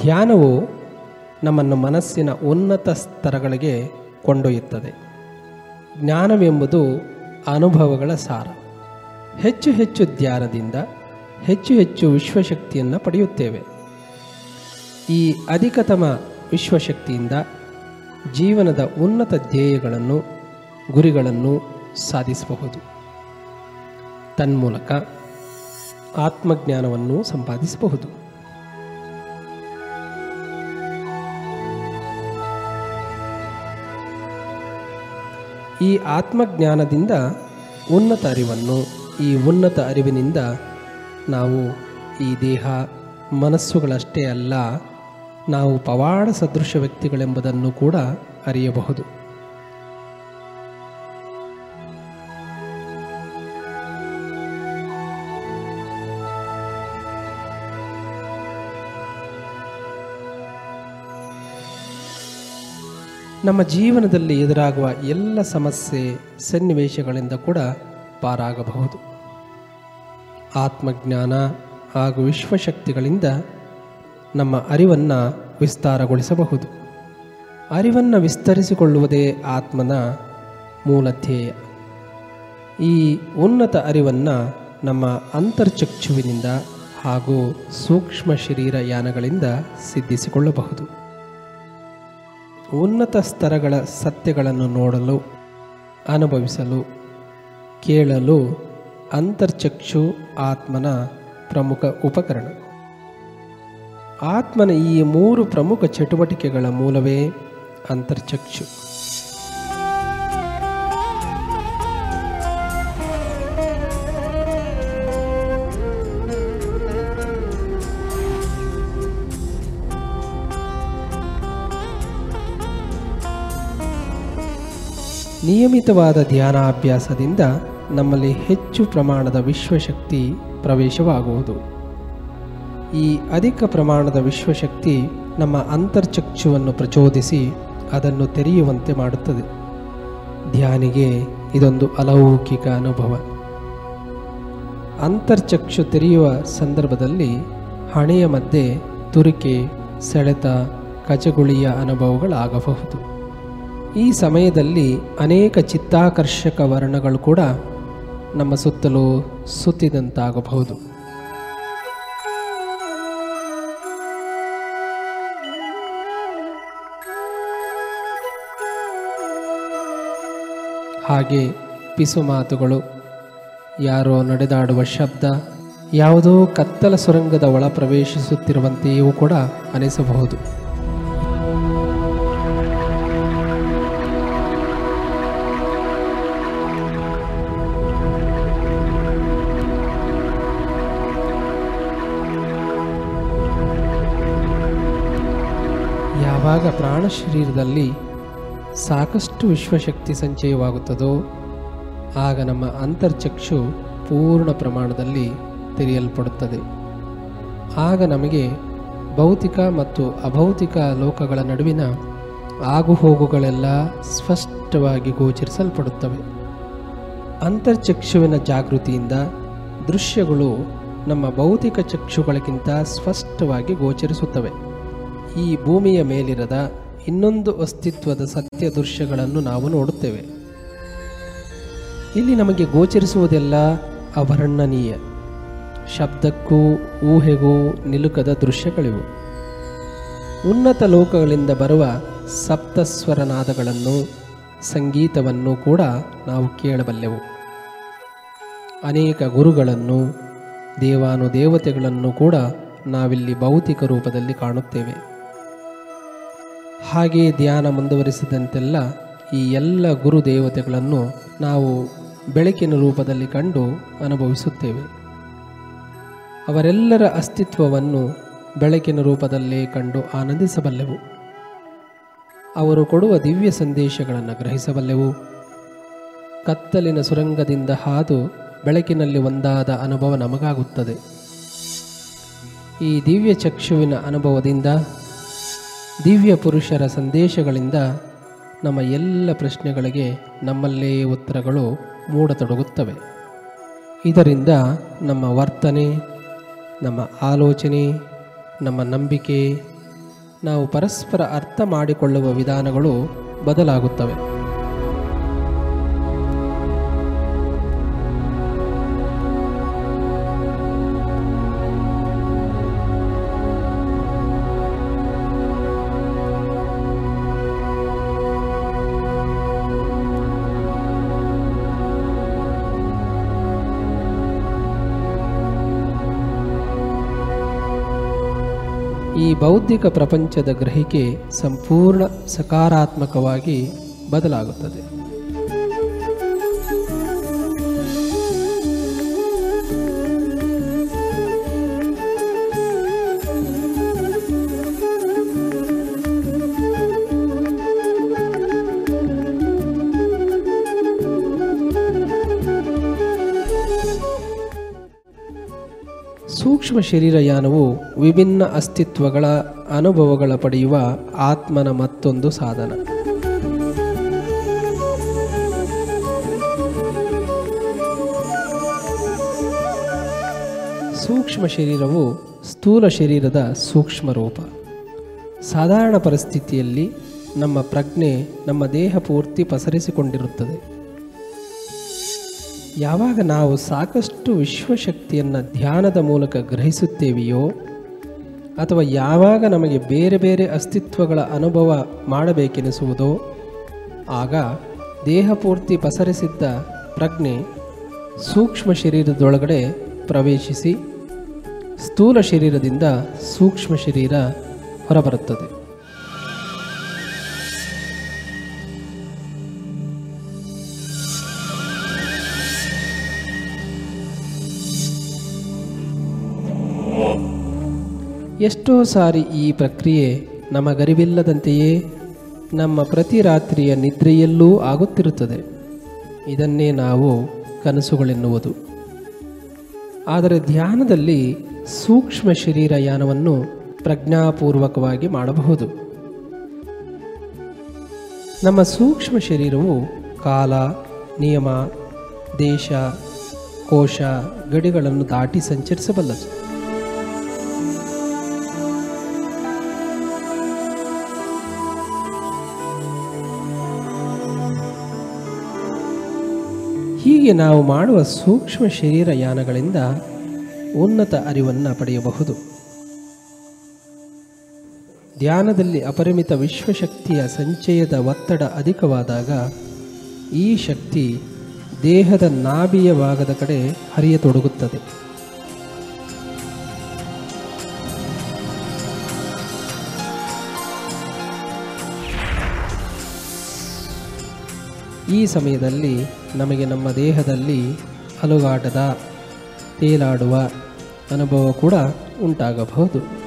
ಧ್ಯಾನವು ನಮ್ಮನ್ನು ಮನಸ್ಸಿನ ಉನ್ನತ ಸ್ತರಗಳಿಗೆ ಕೊಂಡೊಯ್ಯುತ್ತದೆ. ಜ್ಞಾನವೆಂಬುದು ಅನುಭವಗಳ ಸಾರ. ಹೆಚ್ಚು ಹೆಚ್ಚು ಧ್ಯಾನದಿಂದ ಹೆಚ್ಚು ಹೆಚ್ಚು ವಿಶ್ವಶಕ್ತಿಯನ್ನು ಪಡೆಯುತ್ತೇವೆ. ಈ ಅಧಿಕತಮ ವಿಶ್ವಶಕ್ತಿಯಿಂದ ಜೀವನದ ಉನ್ನತ ಧ್ಯೇಯಗಳನ್ನು, ಗುರಿಗಳನ್ನು ಸಾಧಿಸಬಹುದು. ತನ್ಮೂಲಕ ಆತ್ಮಜ್ಞಾನವನ್ನು ಸಂಪಾದಿಸಬಹುದು. ಈ ಆತ್ಮಜ್ಞಾನದಿಂದ ಉನ್ನತ ಅರಿವನ್ನು, ಈ ಉನ್ನತ ಅರಿವಿನಿಂದ ನಾವು ಈ ದೇಹ ಮನಸ್ಸುಗಳಷ್ಟೇ ಅಲ್ಲ, ನಾವು ಪವಾಡ ಸದೃಶ ವ್ಯಕ್ತಿಗಳೆಂಬುದನ್ನು ಕೂಡ ಅರಿಯಬಹುದು. ನಮ್ಮ ಜೀವನದಲ್ಲಿ ಎದುರಾಗುವ ಎಲ್ಲ ಸಮಸ್ಯೆ ಸನ್ನಿವೇಶಗಳಿಂದ ಕೂಡ ಪಾರಾಗಬಹುದು. ಆತ್ಮಜ್ಞಾನ ಹಾಗೂ ವಿಶ್ವಶಕ್ತಿಗಳಿಂದ ನಮ್ಮ ಅರಿವನ್ನು ವಿಸ್ತಾರಗೊಳಿಸಬಹುದು. ಅರಿವನ್ನು ವಿಸ್ತರಿಸಿಕೊಳ್ಳುವುದೇ ಆತ್ಮನ ಮೂಲ ಧ್ಯೇಯ. ಈ ಉನ್ನತ ಅರಿವನ್ನು ನಮ್ಮ ಅಂತರ್ಚಕ್ಷುವಿನಿಂದ ಹಾಗೂ ಸೂಕ್ಷ್ಮ ಶರೀರ ಯಾನಗಳಿಂದ ಸಿದ್ಧಿಸಿಕೊಳ್ಳಬಹುದು. ಉನ್ನತ ಸ್ತರಗಳ ಸತ್ಯಗಳನ್ನು ನೋಡಲು, ಅನುಭವಿಸಲು, ಕೇಳಲು ಅಂತರ್ಚಕ್ಷು ಆತ್ಮನ ಪ್ರಮುಖ ಉಪಕರಣ. ಆತ್ಮನ ಈ ಮೂರು ಪ್ರಮುಖ ಚಟುವಟಿಕೆಗಳ ಮೂಲವೇ ಅಂತರ್ಚಕ್ಷು. ನಿಯಮಿತವಾದ ಧ್ಯಾನಾಭ್ಯಾಸದಿಂದ ನಮ್ಮಲ್ಲಿ ಹೆಚ್ಚು ಪ್ರಮಾಣದ ವಿಶ್ವಶಕ್ತಿ ಪ್ರವೇಶವಾಗುವುದು. ಈ ಅಧಿಕ ಪ್ರಮಾಣದ ವಿಶ್ವಶಕ್ತಿ ನಮ್ಮ ಅಂತರ್ಚಕ್ಷುವನ್ನು ಪ್ರಚೋದಿಸಿ ಅದನ್ನು ತೆರೆಯುವಂತೆ ಮಾಡುತ್ತದೆ. ಧ್ಯಾನಿಗೆ ಇದೊಂದು ಅಲೌಕಿಕ ಅನುಭವ. ಅಂತರ್ಚಕ್ಷು ತೆರೆಯುವ ಸಂದರ್ಭದಲ್ಲಿ ಹಣೆಯ ಮಧ್ಯೆ ತುರಿಕೆ, ಸೆಳೆತ ಕಚಗುಳಿಯ ಅನುಭವಗಳಾಗಬಹುದು. ಈ ಸಮಯದಲ್ಲಿ ಅನೇಕ ಚಿತ್ತಾಕರ್ಷಕ ವರ್ಣಗಳು ಕೂಡ ನಮ್ಮ ಸುತ್ತಲೂ ಸುತ್ತಿದಂತಾಗಬಹುದು. ಹಾಗೆ ಪಿಸು ಮಾತುಗಳು, ಯಾರೋ ನಡೆದಾಡುವ ಶಬ್ದ, ಯಾವುದೋ ಕತ್ತಲ ಸುರಂಗದ ಒಳ ಪ್ರವೇಶಿಸುತ್ತಿರುವಂತೆಯೂ ಕೂಡ ಅನಿಸಬಹುದು. ಯಾವಾಗ ಪ್ರಾಣ ಶರೀರದಲ್ಲಿ ಸಾಕಷ್ಟು ವಿಶ್ವಶಕ್ತಿ ಸಂಚಯವಾಗುತ್ತದೋ, ಆಗ ನಮ್ಮ ಅಂತರ್ಚಕ್ಷು ಪೂರ್ಣ ಪ್ರಮಾಣದಲ್ಲಿ ತೆರೆಯಲ್ಪಡುತ್ತದೆ. ಆಗ ನಮಗೆ ಭೌತಿಕ ಮತ್ತು ಅಭೌತಿಕ ಲೋಕಗಳ ನಡುವಿನ ಆಗುಹೋಗುಗಳೆಲ್ಲ ಸ್ಪಷ್ಟವಾಗಿ ಗೋಚರಿಸಲ್ಪಡುತ್ತವೆ. ಅಂತರ್ಚಕ್ಷುವಿನ ಜಾಗೃತಿಯಿಂದ ದೃಶ್ಯಗಳು ನಮ್ಮ ಭೌತಿಕ ಚಕ್ಷುಗಳಿಗಿಂತ ಸ್ಪಷ್ಟವಾಗಿ ಗೋಚರಿಸುತ್ತವೆ. ಈ ಭೂಮಿಯ ಮೇಲಿರದ ಇನ್ನೊಂದು ಅಸ್ತಿತ್ವದ ಸತ್ಯ ದೃಶ್ಯಗಳನ್ನು ನಾವು ನೋಡುತ್ತೇವೆ. ಇಲ್ಲಿ ನಮಗೆ ಗೋಚರಿಸುವುದೆಲ್ಲ ಅವರ್ಣನೀಯ ಶಬ್ದಕ್ಕೂ ಊಹೆಗೂ ನಿಲುಕದ ದೃಶ್ಯಗಳಿವು. ಉನ್ನತ ಲೋಕಗಳಿಂದ ಬರುವ ಸಪ್ತಸ್ವರನಾದಗಳನ್ನು, ಸಂಗೀತವನ್ನು ಕೂಡ ನಾವು ಕೇಳಬಲ್ಲೆವು. ಅನೇಕ ಗುರುಗಳನ್ನು, ದೇವಾನುದೇವತೆಗಳನ್ನು ಕೂಡ ನಾವಿಲ್ಲಿ ಭೌತಿಕ ರೂಪದಲ್ಲಿ ಕಾಣುತ್ತೇವೆ. ಹಾಗೆಯೇ ಧ್ಯಾನ ಮುಂದುವರಿಸಿದಂತೆಲ್ಲ ಈ ಎಲ್ಲ ಗುರು ದೇವತೆಗಳನ್ನು ನಾವು ಬೆಳಕಿನ ರೂಪದಲ್ಲಿ ಕಂಡು ಅನುಭವಿಸುತ್ತೇವೆ. ಅವರೆಲ್ಲರ ಅಸ್ತಿತ್ವವನ್ನು ಬೆಳಕಿನ ರೂಪದಲ್ಲೇ ಕಂಡು ಆನಂದಿಸಬಲ್ಲೆವು. ಅವರು ಕೊಡುವ ದಿವ್ಯ ಸಂದೇಶಗಳನ್ನು ಗ್ರಹಿಸಬಲ್ಲೆವು. ಕತ್ತಲಿನ ಸುರಂಗದಿಂದ ಹಾದು ಬೆಳಕಿನಲ್ಲಿ ಒಂದಾದ ಅನುಭವ ನಮಗಾಗುತ್ತದೆ. ಈ ದಿವ್ಯ ಚಕ್ಷುವಿನ ಅನುಭವದಿಂದ ದಿವ್ಯ ಪುರುಷರ ಸಂದೇಶಗಳಿಂದ ನಮ್ಮ ಎಲ್ಲ ಪ್ರಶ್ನೆಗಳಿಗೆ ನಮ್ಮಲ್ಲೇ ಉತ್ತರಗಳು ಮೂಡತೊಡಗುತ್ತವೆ. ಇದರಿಂದ ನಮ್ಮ ವರ್ತನೆ, ನಮ್ಮ ಆಲೋಚನೆ, ನಮ್ಮ ನಂಬಿಕೆ, ನಾವು ಪರಸ್ಪರ ಅರ್ಥ ಮಾಡಿಕೊಳ್ಳುವ ವಿಧಾನಗಳು ಬದಲಾಗುತ್ತವೆ. ಬೌದ್ಧಿಕ ಪ್ರಪಂಚದ ಗ್ರಹಿಕೆ ಸಂಪೂರ್ಣ ಸಕಾರಾತ್ಮಕವಾಗಿ ಬದಲಾಗುತ್ತದೆ. ಸೂಕ್ಷ್ಮ ಶರೀರಯಾನವು ವಿಭಿನ್ನ ಅಸ್ತಿತ್ವಗಳ ಅನುಭವಗಳ ಪಡೆಯುವ ಆತ್ಮನ ಮತ್ತೊಂದು ಸಾಧನ. ಸೂಕ್ಷ್ಮ ಶರೀರವು ಸ್ಥೂಲ ಶರೀರದ ಸೂಕ್ಷ್ಮ ರೂಪ. ಸಾಧಾರಣ ಪರಿಸ್ಥಿತಿಯಲ್ಲಿ ನಮ್ಮ ಪ್ರಜ್ಞೆ ನಮ್ಮ ದೇಹ ಪೂರ್ತಿ ಪಸರಿಸಿಕೊಂಡಿರುತ್ತದೆ. ಯಾವಾಗ ನಾವು ಸಾಕಷ್ಟು ವಿಶ್ವಶಕ್ತಿಯನ್ನು ಧ್ಯಾನದ ಮೂಲಕ ಗ್ರಹಿಸುತ್ತೇವೆಯೋ, ಅಥವಾ ಯಾವಾಗ ನಮಗೆ ಬೇರೆ ಬೇರೆ ಅಸ್ತಿತ್ವಗಳ ಅನುಭವ ಮಾಡಬೇಕೆನಿಸುವುದೋ, ಆಗ ದೇಹಪೂರ್ತಿ ಪಸರಿಸಿದ್ದ ಪ್ರಜ್ಞೆ ಸೂಕ್ಷ್ಮ ಶರೀರದೊಳಗಡೆ ಪ್ರವೇಶಿಸಿ ಸ್ಥೂಲ ಶರೀರದಿಂದ ಸೂಕ್ಷ್ಮ ಶರೀರ ಹೊರಬರುತ್ತದೆ. ಎಷ್ಟೋ ಸಾರಿ ಈ ಪ್ರಕ್ರಿಯೆ ನಮಗರಿವಿಲ್ಲದಂತೆಯೇ ನಮ್ಮ ಪ್ರತಿ ರಾತ್ರಿಯ ನಿದ್ರೆಯಲ್ಲೂ ಆಗುತ್ತಿರುತ್ತದೆ. ಇದನ್ನೇ ನಾವು ಕನಸುಗಳೆನ್ನುವುದು. ಆದರೆ ಧ್ಯಾನದಲ್ಲಿ ಸೂಕ್ಷ್ಮ ಶರೀರಯಾನವನ್ನು ಪ್ರಜ್ಞಾಪೂರ್ವಕವಾಗಿ ಮಾಡಬಹುದು. ನಮ್ಮ ಸೂಕ್ಷ್ಮ ಶರೀರವು ಕಾಲ, ನಿಯಮ, ದೇಶ, ಕೋಶ, ಗಡಿಗಳನ್ನು ದಾಟಿ ಸಂಚರಿಸಬಲ್ಲದು. ಹೀಗೆ ನಾವು ಮಾಡುವ ಸೂಕ್ಷ್ಮ ಶರೀರ ಯಾನಗಳಿಂದ ಉನ್ನತ ಅರಿವನ್ನು ಪಡೆಯಬಹುದು. ಧ್ಯಾನದಲ್ಲಿ ಅಪರಿಮಿತ ವಿಶ್ವಶಕ್ತಿಯ ಸಂಚಯದ ಒತ್ತಡ ಅಧಿಕವಾದಾಗ ಈ ಶಕ್ತಿ ದೇಹದ ನಾಭಿಯ ಭಾಗದ ಕಡೆ ಹರಿಯತೊಡಗುತ್ತದೆ. ಈ ಸಮಯದಲ್ಲಿ ನಮಗೆ ನಮ್ಮ ದೇಹದಲ್ಲಿ ಅಲುಗಾಟದ, ತೇಲಾಡುವ ಅನುಭವ ಕೂಡ ಉಂಟಾಗಬಹುದು.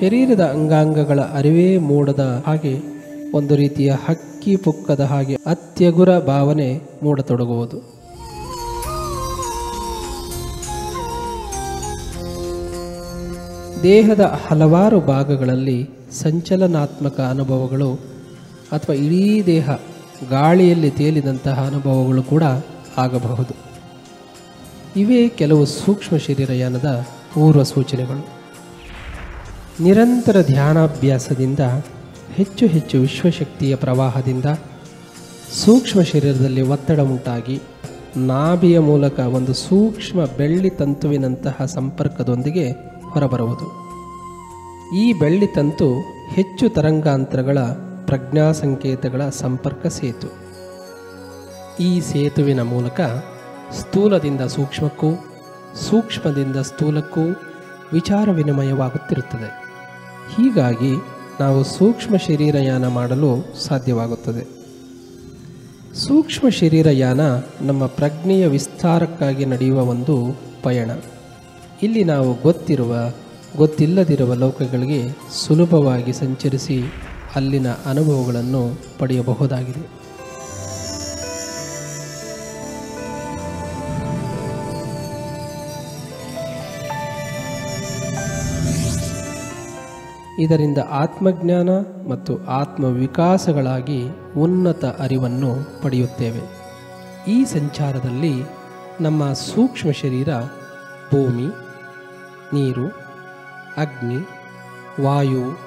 ಶರೀರದ ಅಂಗಾಂಗಗಳ ಅರಿವೇ ಮೂಡದ ಹಾಗೆ ಒಂದು ರೀತಿಯ ಹಕ್ಕಿ ಪುಕ್ಕದ ಹಾಗೆ ಅತ್ಯಗುರ ಭಾವನೆ ಮೂಡತೊಡಗುವುದು. ದೇಹದ ಹಲವಾರು ಭಾಗಗಳಲ್ಲಿ ಸಂಚಲನಾತ್ಮಕ ಅನುಭವಗಳು ಅಥವಾ ಇಡೀ ದೇಹ ಗಾಳಿಯಲ್ಲಿ ತೇಲಿದಂತಹ ಅನುಭವಗಳು ಕೂಡ ಆಗಬಹುದು. ಇವೇ ಕೆಲವು ಸೂಕ್ಷ್ಮ ಶರೀರಯಾನದ ಪೂರ್ವ ಸೂಚನೆಗಳು. ನಿರಂತರ ಧ್ಯಾನಾಭ್ಯಾಸದಿಂದ, ಹೆಚ್ಚು ಹೆಚ್ಚು ವಿಶ್ವಶಕ್ತಿಯ ಪ್ರವಾಹದಿಂದ, ಸೂಕ್ಷ್ಮ ಶರೀರದಲ್ಲಿ ಒತ್ತಡ ಉಂಟಾಗಿ, ನಾಭಿಯ ಮೂಲಕ ಒಂದು ಸೂಕ್ಷ್ಮ ಬೆಳ್ಳಿ ತಂತುವಿನಂತಹ ಸಂಪರ್ಕದೊಂದಿಗೆ ಹೊರಬರುವುದು ಈ ಬೆಳ್ಳಿ ತಂತು ಹೆಚ್ಚು ತರಂಗಾಂತರಗಳ ಪ್ರಜ್ಞಾ ಸಂಕೇತಗಳ ಸಂಪರ್ಕ ಸೇತು. ಈ ಸೇತುವಿನ ಮೂಲಕ ಸ್ಥೂಲದಿಂದ ಸೂಕ್ಷ್ಮಕ್ಕೂ, ಸೂಕ್ಷ್ಮದಿಂದ ಸ್ಥೂಲಕ್ಕೂ ವಿಚಾರ ವಿನಿಮಯವಾಗುತ್ತಿರುತ್ತದೆ. ಹೀಗಾಗಿ ನಾವು ಸೂಕ್ಷ್ಮ ಶರೀರಯಾನ ಮಾಡಲು ಸಾಧ್ಯವಾಗುತ್ತದೆ. ಸೂಕ್ಷ್ಮ ಶರೀರಯಾನ ನಮ್ಮ ಪ್ರಜ್ಞೆಯ ವಿಸ್ತಾರಕ್ಕಾಗಿ ನಡೆಯುವ ಒಂದು ಪಯಣ. ಇಲ್ಲಿ ನಾವು ಗೊತ್ತಿರುವ, ಗೊತ್ತಿಲ್ಲದಿರುವ ಲೋಕಗಳಿಗೆ ಸುಲಭವಾಗಿ ಸಂಚರಿಸಿ ಅಲ್ಲಿನ ಅನುಭವಗಳನ್ನು ಪಡೆಯಬಹುದಾಗಿದೆ. ಇದರಿಂದ ಆತ್ಮಜ್ಞಾನ ಮತ್ತು ಆತ್ಮವಿಕಾಸಗಳಾಗಿ ಉನ್ನತ ಅರಿವನ್ನು ಪಡೆಯುತ್ತೇವೆ. ಈ ಸಂಚಾರದಲ್ಲಿ ನಮ್ಮ ಸೂಕ್ಷ್ಮ ಶರೀರ ಭೂಮಿ ನೀರು, ಅಗ್ನಿ, ವಾಯು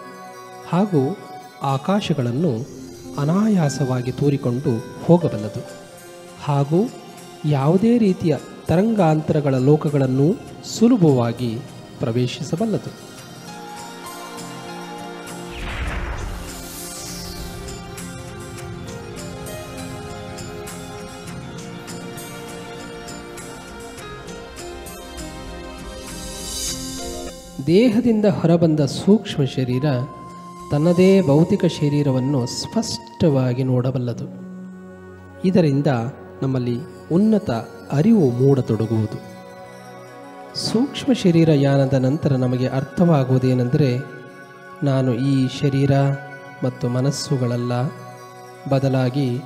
ಹಾಗೂ ಆಕಾಶಗಳನ್ನು ಅನಾಯಾಸವಾಗಿ ತೂರಿಕೊಂಡು ಹೋಗಬಲ್ಲದು. ಹಾಗೂ ಯಾವುದೇ ರೀತಿಯ ತರಂಗಾಂತರಗಳ ಲೋಕಗಳನ್ನು ಸುಲಭವಾಗಿ ಪ್ರವೇಶಿಸಬಲ್ಲದು. ದೇಹದಿಂದ ಹೊರಬಂದ ಸೂಕ್ಷ್ಮ ಶರೀರ ತನ್ನದೇ ಭೌತಿಕ ಶರೀರವನ್ನು ಸ್ಪಷ್ಟವಾಗಿ ನೋಡಬಲ್ಲದು. ಇದರಿಂದ ನಮ್ಮಲ್ಲಿ ಉನ್ನತ ಅರಿವು ಮೂಡತೊಡಗುವುದು. ಸೂಕ್ಷ್ಮ ಶರೀರ ಯಾನದ ನಂತರ ನಮಗೆ ಅರ್ಥವಾಗುವುದೇನೆಂದರೆ ನಾನು ಈ ಶರೀರ ಮತ್ತು ಮನಸ್ಸುಗಳಲ್ಲ. ಬದಲಾಗಿ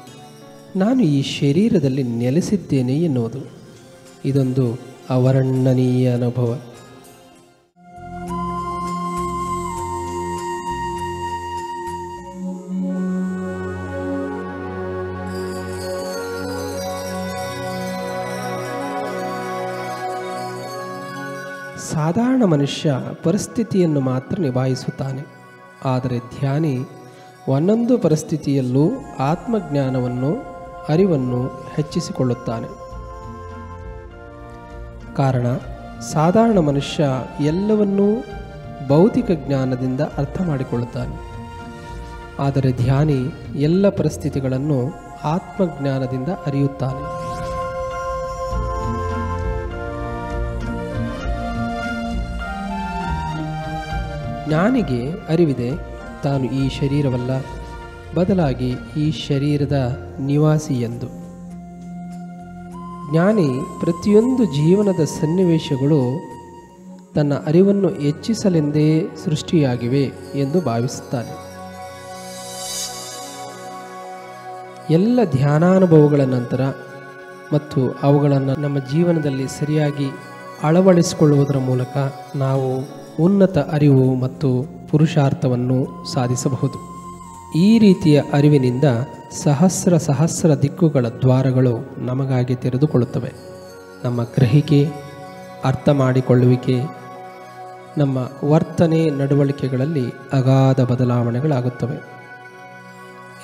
ನಾನು ಈ ಶರೀರದಲ್ಲಿ ನೆಲೆಸಿದ್ದೇನೆ ಎನ್ನುವುದು. ಇದೊಂದು ಅವರ್ಣನೀಯ ಅನುಭವ. ಸಾಧಾರಣ ಮನುಷ್ಯ ಪರಿಸ್ಥಿತಿಯನ್ನು ಮಾತ್ರ ನಿಭಾಯಿಸುತ್ತಾನೆ. ಆದರೆ ಧ್ಯಾನಿ ಒಂದೊಂದು ಪರಿಸ್ಥಿತಿಯಲ್ಲೂ ಆತ್ಮಜ್ಞಾನವನ್ನು, ಅರಿವನ್ನು ಹೆಚ್ಚಿಸಿಕೊಳ್ಳುತ್ತಾನೆ. ಕಾರಣ, ಸಾಧಾರಣ ಮನುಷ್ಯ ಎಲ್ಲವನ್ನೂ ಭೌತಿಕ ಜ್ಞಾನದಿಂದ ಅರ್ಥ ಮಾಡಿಕೊಳ್ಳುತ್ತಾನೆ. ಆದರೆ ಧ್ಯಾನಿ ಎಲ್ಲ ಪರಿಸ್ಥಿತಿಗಳನ್ನು ಆತ್ಮಜ್ಞಾನದಿಂದ ಅರಿಯುತ್ತಾನೆ. ಜ್ಞಾನಿಗೆ ಅರಿವಿದೆ, ತಾನು ಈ ಶರೀರವಲ್ಲ, ಬದಲಾಗಿ ಈ ಶರೀರದ ನಿವಾಸಿ ಎಂದು ಜ್ಞಾನಿ ಪ್ರತಿಯೊಂದು ಜೀವನದ ಸನ್ನಿವೇಶಗಳು ತನ್ನ ಅರಿವನ್ನು ಹೆಚ್ಚಿಸಲೆಂದೇ ಸೃಷ್ಟಿಯಾಗಿವೆ ಎಂದು ಭಾವಿಸುತ್ತಾನೆ. ಎಲ್ಲ ಧ್ಯಾನಾನುಭವಗಳ ನಂತರ ಮತ್ತು ಅವುಗಳನ್ನು ನಮ್ಮ ಜೀವನದಲ್ಲಿ ಸರಿಯಾಗಿ ಅಳವಡಿಸಿಕೊಳ್ಳುವುದರ ಮೂಲಕ ನಾವು ಉನ್ನತ ಅರಿವು ಮತ್ತು ಪುರುಷಾರ್ಥವನ್ನು ಸಾಧಿಸಬಹುದು. ಈ ರೀತಿಯ ಅರಿವಿನಿಂದ ಸಹಸ್ರ ಸಹಸ್ರ ದಿಕ್ಕುಗಳ ದ್ವಾರಗಳು ನಮಗಾಗಿ ತೆರೆದುಕೊಳ್ಳುತ್ತವೆ. ನಮ್ಮ ಗ್ರಹಿಕೆ, ಅರ್ಥ ಮಾಡಿಕೊಳ್ಳುವಿಕೆ, ನಮ್ಮ ವರ್ತನೆ ನಡವಳಿಕೆಗಳಲ್ಲಿ ಅಗಾಧ ಬದಲಾವಣೆಗಳಾಗುತ್ತವೆ.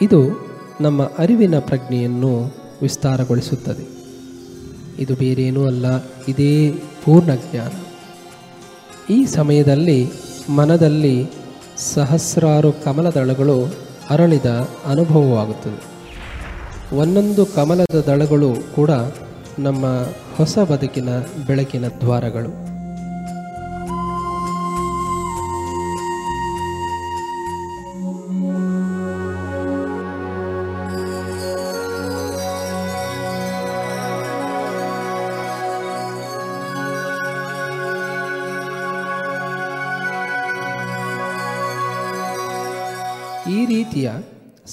ಇದು ನಮ್ಮ ಅರಿವಿನ ಪ್ರಜ್ಞೆಯನ್ನು ವಿಸ್ತಾರಗೊಳಿಸುತ್ತದೆ. ಇದು ಬೇರೇನೂ ಅಲ್ಲ, ಇದೇ ಪೂರ್ಣ ಜ್ಞಾನ. ಈ ಸಮಯದಲ್ಲಿ ಮನದಲ್ಲಿ ಸಹಸ್ರಾರು ಕಮಲದಳಗಳು ಅರಳಿದ ಅನುಭವವಾಗುತ್ತದೆ. ಒಂದೊಂದು ಕಮಲದ ದಳಗಳು ಕೂಡ ನಮ್ಮ ಹೊಸ ಬದುಕಿನ ಬೆಳಕಿನ ದ್ವಾರಗಳು.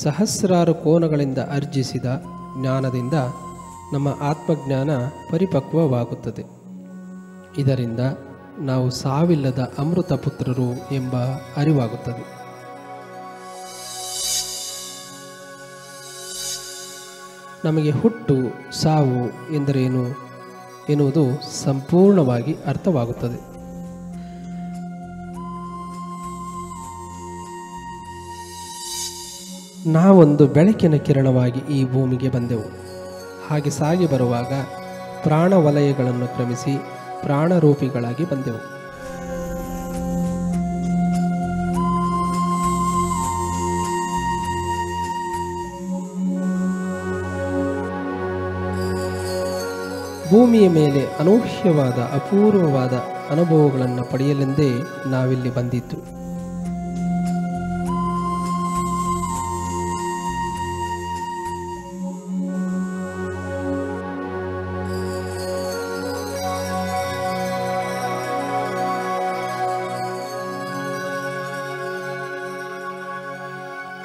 ಸಹಸ್ರಾರು ಕೋನಗಳಿಂದ ಅರ್ಜಿಸಿದ ಜ್ಞಾನದಿಂದ ನಮ್ಮ ಆತ್ಮಜ್ಞಾನ ಪರಿಪಕ್ವವಾಗುತ್ತದೆ. ಇದರಿಂದ ನಾವು ಸಾವಿಲ್ಲದ ಅಮೃತ ಪುತ್ರರು ಎಂಬ ಅರಿವಾಗುತ್ತದೆ. ನಮಗೆ ಹುಟ್ಟು, ಸಾವು ಎಂದರೇನು ಎನ್ನುವುದು ಸಂಪೂರ್ಣವಾಗಿ ಅರ್ಥವಾಗುತ್ತದೆ. ನಾವೊಂದು ಬೆಳಕಿನ ಕಿರಣವಾಗಿ ಈ ಭೂಮಿಗೆ ಬಂದೆವು. ಹಾಗೆ ಸಾಗಿ ಬರುವಾಗ ಪ್ರಾಣ ವಲಯಗಳನ್ನು ಕ್ರಮಿಸಿ ಪ್ರಾಣರೂಪಿಗಳಾಗಿ ಬಂದೆವು. ಭೂಮಿಯ ಮೇಲೆ ಅನೂಹ್ಯವಾದ ಅಪೂರ್ವವಾದ ಅನುಭವಗಳನ್ನು ಪಡೆಯಲೆಂದೇ ನಾವಿಲ್ಲಿ ಬಂದಿದ್ದು.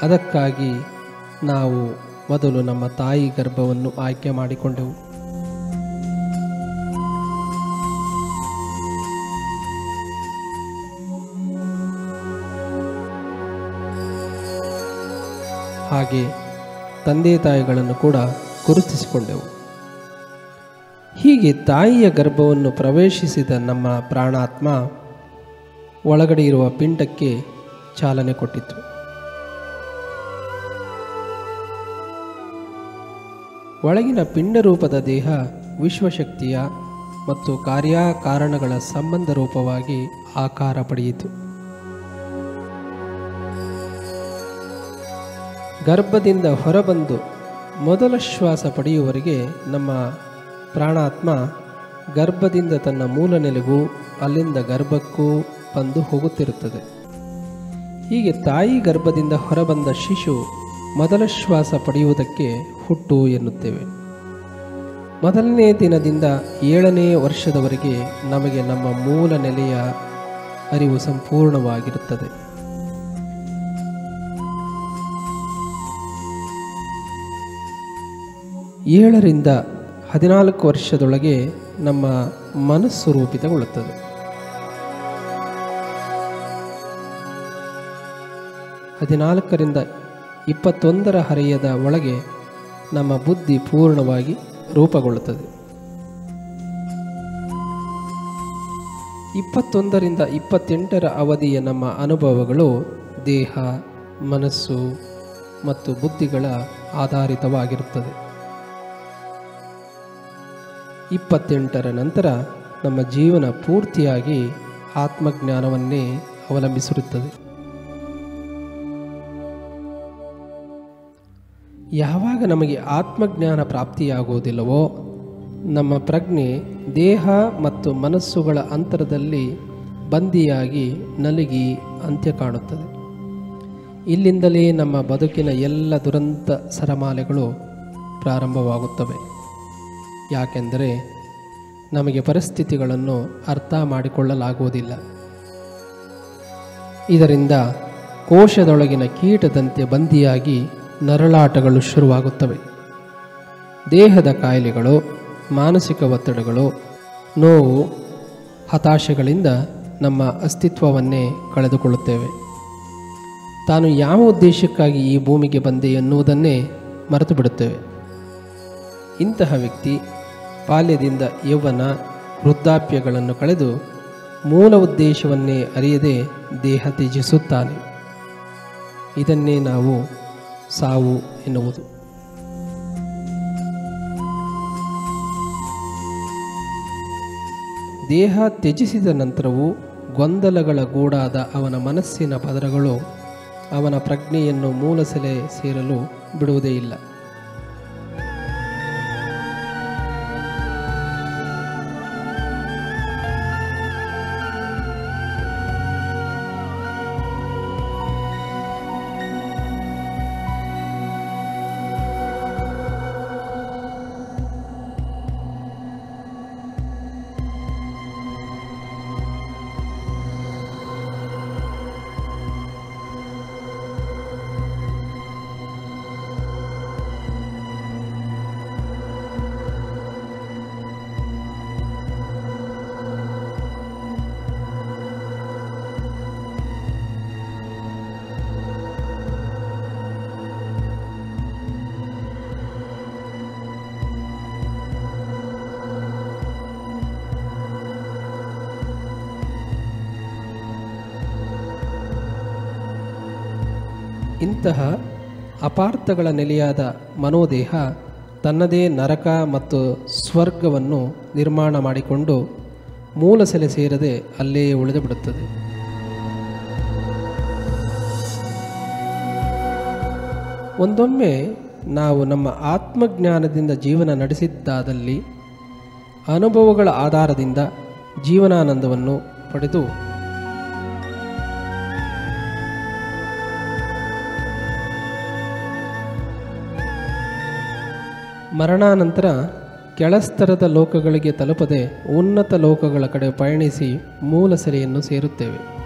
ಅದಕ್ಕಾಗಿ ನಾವು ಮೊದಲು ನಮ್ಮ ತಾಯಿ ಗರ್ಭವನ್ನು ಆಯ್ಕೆ ಮಾಡಿಕೊಂಡೆವು. ಹಾಗೆ ತಂದೆ ತಾಯಿಗಳನ್ನು ಕೂಡ ಗುರುತಿಸಿಕೊಂಡೆವು. ಹೀಗೆ ತಾಯಿಯ ಗರ್ಭವನ್ನು ಪ್ರವೇಶಿಸಿದ ನಮ್ಮ ಪ್ರಾಣಾತ್ಮ ಒಳಗಡೆ ಇರುವ ಪಿಂಡಕ್ಕೆ ಚಾಲನೆ ಕೊಟ್ಟಿತು ಒಳಗಿನ ಪಿಂಡರೂಪದ ದೇಹ ವಿಶ್ವಶಕ್ತಿಯ ಮತ್ತು ಕಾರ್ಯಕಾರಣಗಳ ಸಂಬಂಧ ರೂಪವಾಗಿ ಆಕಾರ ಪಡೆಯಿತು. ಗರ್ಭದಿಂದ ಹೊರಬಂದು ಮೊದಲ ಶ್ವಾಸ ಪಡೆಯುವವರೆಗೆ ನಮ್ಮ ಪ್ರಾಣಾತ್ಮ ಗರ್ಭದಿಂದ ತನ್ನ ಮೂಲ ನೆಲೆಗೂ ಅಲ್ಲಿಂದ ಗರ್ಭಕ್ಕೂ ಬಂದು ಹೋಗುತ್ತಿರುತ್ತದೆ. ಹೀಗೆ ತಾಯಿ ಗರ್ಭದಿಂದ ಹೊರಬಂದ ಶಿಶು ಮೊದಲ ಶ್ವಾಸ ಪಡೆಯುವುದಕ್ಕೆ ಹುಟ್ಟು ಎನ್ನುತ್ತೇವೆ. ಮೊದಲನೇ ದಿನದಿಂದ ಏಳನೇ ವರ್ಷದವರೆಗೆ ನಮಗೆ ನಮ್ಮ ಮೂಲ ನೆಲೆಯ ಅರಿವು ಸಂಪೂರ್ಣವಾಗಿರುತ್ತದೆ. ಏಳರಿಂದ ಹದಿನಾಲ್ಕು ವರ್ಷದೊಳಗೆ ನಮ್ಮ ಮನಸ್ಸು ರೂಪಿತಗೊಳ್ಳುತ್ತದೆ. ಹದಿನಾಲ್ಕರಿಂದ ಇಪ್ಪತ್ತೊಂದರ ಹರೆಯದ ಒಳಗೆ ನಮ್ಮ ಬುದ್ಧಿ ಪೂರ್ಣವಾಗಿ ರೂಪುಗೊಳ್ಳುತ್ತದೆ. ಇಪ್ಪತ್ತೊಂದರಿಂದ ಇಪ್ಪತ್ತೆಂಟರ ಅವಧಿಯ ನಮ್ಮ ಅನುಭವಗಳು ದೇಹ, ಮನಸ್ಸು ಮತ್ತು ಬುದ್ಧಿಗಳ ಆಧಾರಿತವಾಗಿರುತ್ತದೆ. ಇಪ್ಪತ್ತೆಂಟರ ನಂತರ ನಮ್ಮ ಜೀವನ ಪೂರ್ತಿಯಾಗಿ ಆತ್ಮಜ್ಞಾನವನ್ನೇ ಅವಲಂಬಿಸಿರುತ್ತದೆ. ಯಾವಾಗ ನಮಗೆ ಆತ್ಮಜ್ಞಾನ ಪ್ರಾಪ್ತಿಯಾಗುವುದಿಲ್ಲವೋ, ನಮ್ಮ ಪ್ರಜ್ಞೆ ದೇಹ ಮತ್ತು ಮನಸ್ಸುಗಳ ಅಂತರದಲ್ಲಿ ಬಂದಿಯಾಗಿ ನಲುಗಿ ಅಂತ್ಯ ಕಾಣುತ್ತದೆ. ಇಲ್ಲಿಂದಲೇ ನಮ್ಮ ಬದುಕಿನ ಎಲ್ಲ ದುರಂತ ಸರಮಾಲೆಗಳು ಪ್ರಾರಂಭವಾಗುತ್ತವೆ. ಯಾಕೆಂದರೆ ನಮಗೆ ಪರಿಸ್ಥಿತಿಗಳನ್ನು ಅರ್ಥ ಮಾಡಿಕೊಳ್ಳಲಾಗುವುದಿಲ್ಲ. ಇದರಿಂದ ಕೋಶದೊಳಗಿನ ಕೀಟದಂತೆ ಬಂದಿಯಾಗಿ ನರಳಾಟಗಳು ಶುರುವಾಗುತ್ತವೆ. ದೇಹದ ಕಾಯಿಲೆಗಳು, ಮಾನಸಿಕ ಒತ್ತಡಗಳು, ನೋವು, ಹತಾಶೆಗಳಿಂದ ನಮ್ಮ ಅಸ್ತಿತ್ವವನ್ನೇ ಕಳೆದುಕೊಳ್ಳುತ್ತೇವೆ. ತಾನು ಯಾವ ಉದ್ದೇಶಕ್ಕಾಗಿ ಈ ಭೂಮಿಗೆ ಬಂದೆ ಎನ್ನುವುದನ್ನೇ ಮರೆತು ಬಿಡುತ್ತೇವೆ ಇಂತಹ ವ್ಯಕ್ತಿ ಬಾಲ್ಯದಿಂದ ಯೌವನ ವೃದ್ಧಾಪ್ಯಗಳನ್ನು ಕಳೆದು ಮೂಲ ಉದ್ದೇಶವನ್ನೇ ಅರಿಯದೆ ದೇಹ ತ್ಯಜಿಸುತ್ತಾನೆ. ಇದನ್ನೇ ನಾವು ಸಾವು ಎನ್ನುವುದು. ದೇಹ ತ್ಯಜಿಸಿದ ನಂತರವೂ ಗೊಂದಲಗಳ ಗೂಡಾದ ಅವನ ಮನಸ್ಸಿನ ಪದರಗಳು ಅವನ ಪ್ರಜ್ಞೆಯನ್ನು ಮೂಲಸೆಲೆ ಸೇರಲು ಬಿಡುವುದೇ ಇಲ್ಲ. ಇಂತಹ ಅಪಾರ್ಥಗಳ ನೆಲೆಯಾದ ಮನೋದೇಹ ತನ್ನದೇ ನರಕ ಮತ್ತು ಸ್ವರ್ಗವನ್ನು ನಿರ್ಮಾಣ ಮಾಡಿಕೊಂಡು ಮೂಲ ಸೆಲೆ ಸೇರದೆ ಅಲ್ಲೇ ಉಳಿದು ಬಿಡುತ್ತದೆ ಒಂದೊಮ್ಮೆ ನಾವು ನಮ್ಮ ಆತ್ಮಜ್ಞಾನದಿಂದ ಜೀವನ ನಡೆಸಿದ್ದಾದಲ್ಲಿ ಅನುಭವಗಳ ಆಧಾರದಿಂದ ಜೀವನಾನಂದವನ್ನು ಪಡೆದು ಮರಣಾನಂತರ ಕೆಳಸ್ತರದ ಲೋಕಗಳಿಗೆ ತಲುಪದೆ ಉನ್ನತ ಲೋಕಗಳ ಕಡೆ ಪಯಣಿಸಿ ಮೂಲ ಸೆರೆಯನ್ನು ಸೇರುತ್ತೇವೆ.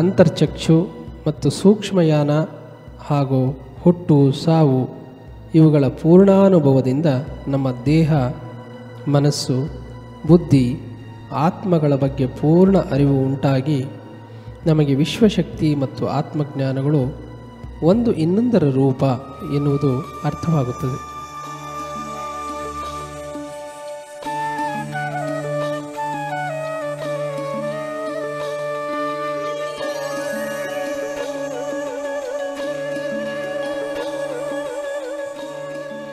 ಅಂತರ್ಚಕ್ಷು ಮತ್ತು ಸೂಕ್ಷ್ಮಯಾನ ಹಾಗೂ ಹುಟ್ಟು, ಸಾವು ಇವುಗಳ ಪೂರ್ಣಾನುಭವದಿಂದ ನಮ್ಮ ದೇಹ, ಮನಸ್ಸು, ಬುದ್ಧಿ, ಆತ್ಮಗಳ ಬಗ್ಗೆ ಪೂರ್ಣ ಅರಿವು ಉಂಟಾಗಿ ನಮಗೆ ವಿಶ್ವಶಕ್ತಿ ಮತ್ತು ಆತ್ಮಜ್ಞಾನಗಳು ಒಂದು ಇನ್ನೊಂದರ ರೂಪ ಎನ್ನುವುದು ಅರ್ಥವಾಗುತ್ತದೆ.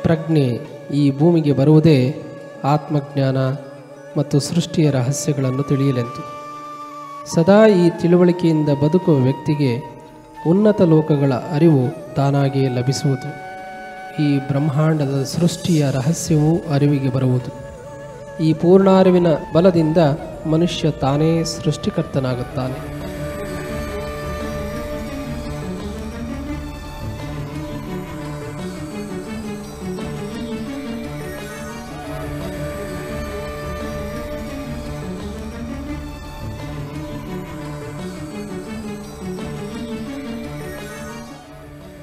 ಪ್ರಜ್ಞೆ ಈ ಭೂಮಿಗೆ ಬರುವುದೇ ಆತ್ಮಜ್ಞಾನ ಮತ್ತು ಸೃಷ್ಟಿಯ ರಹಸ್ಯಗಳನ್ನು ತಿಳಿಯಲೆಂದು ಸದಾ ಈ ತಿಳುವಳಿಕೆಯಿಂದ ಬದುಕುವ ವ್ಯಕ್ತಿಗೆ ಉನ್ನತ ಲೋಕಗಳ ಅರಿವು ತಾನಾಗಿಯೇ ಲಭಿಸುವುದು. ಈ ಬ್ರಹ್ಮಾಂಡದ ಸೃಷ್ಟಿಯ ರಹಸ್ಯವೂ ಅರಿವಿಗೆ ಬರುವುದು. ಈ ಪೂರ್ಣಾರಿವಿನ ಬಲದಿಂದ ಮನುಷ್ಯ ತಾನೇ ಸೃಷ್ಟಿಕರ್ತನಾಗುತ್ತಾನೆ.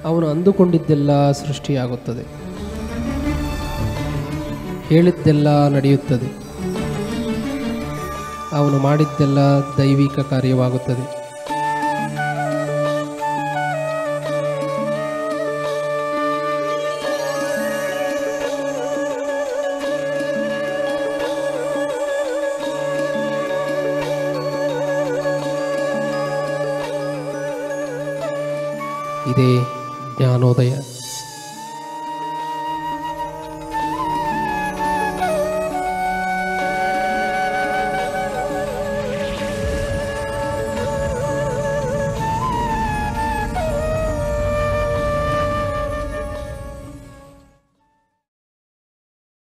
ಅವನು ಅಂದುಕೊಂಡಿದ್ದೆಲ್ಲ ಸೃಷ್ಟಿಯಾಗುತ್ತದೆ. ಹೇಳಿದ್ದೆಲ್ಲ ನಡೆಯುತ್ತದೆ. ಅವನು ಮಾಡಿದ್ದೆಲ್ಲ ದೈವಿಕ ಕಾರ್ಯವಾಗುತ್ತದೆ.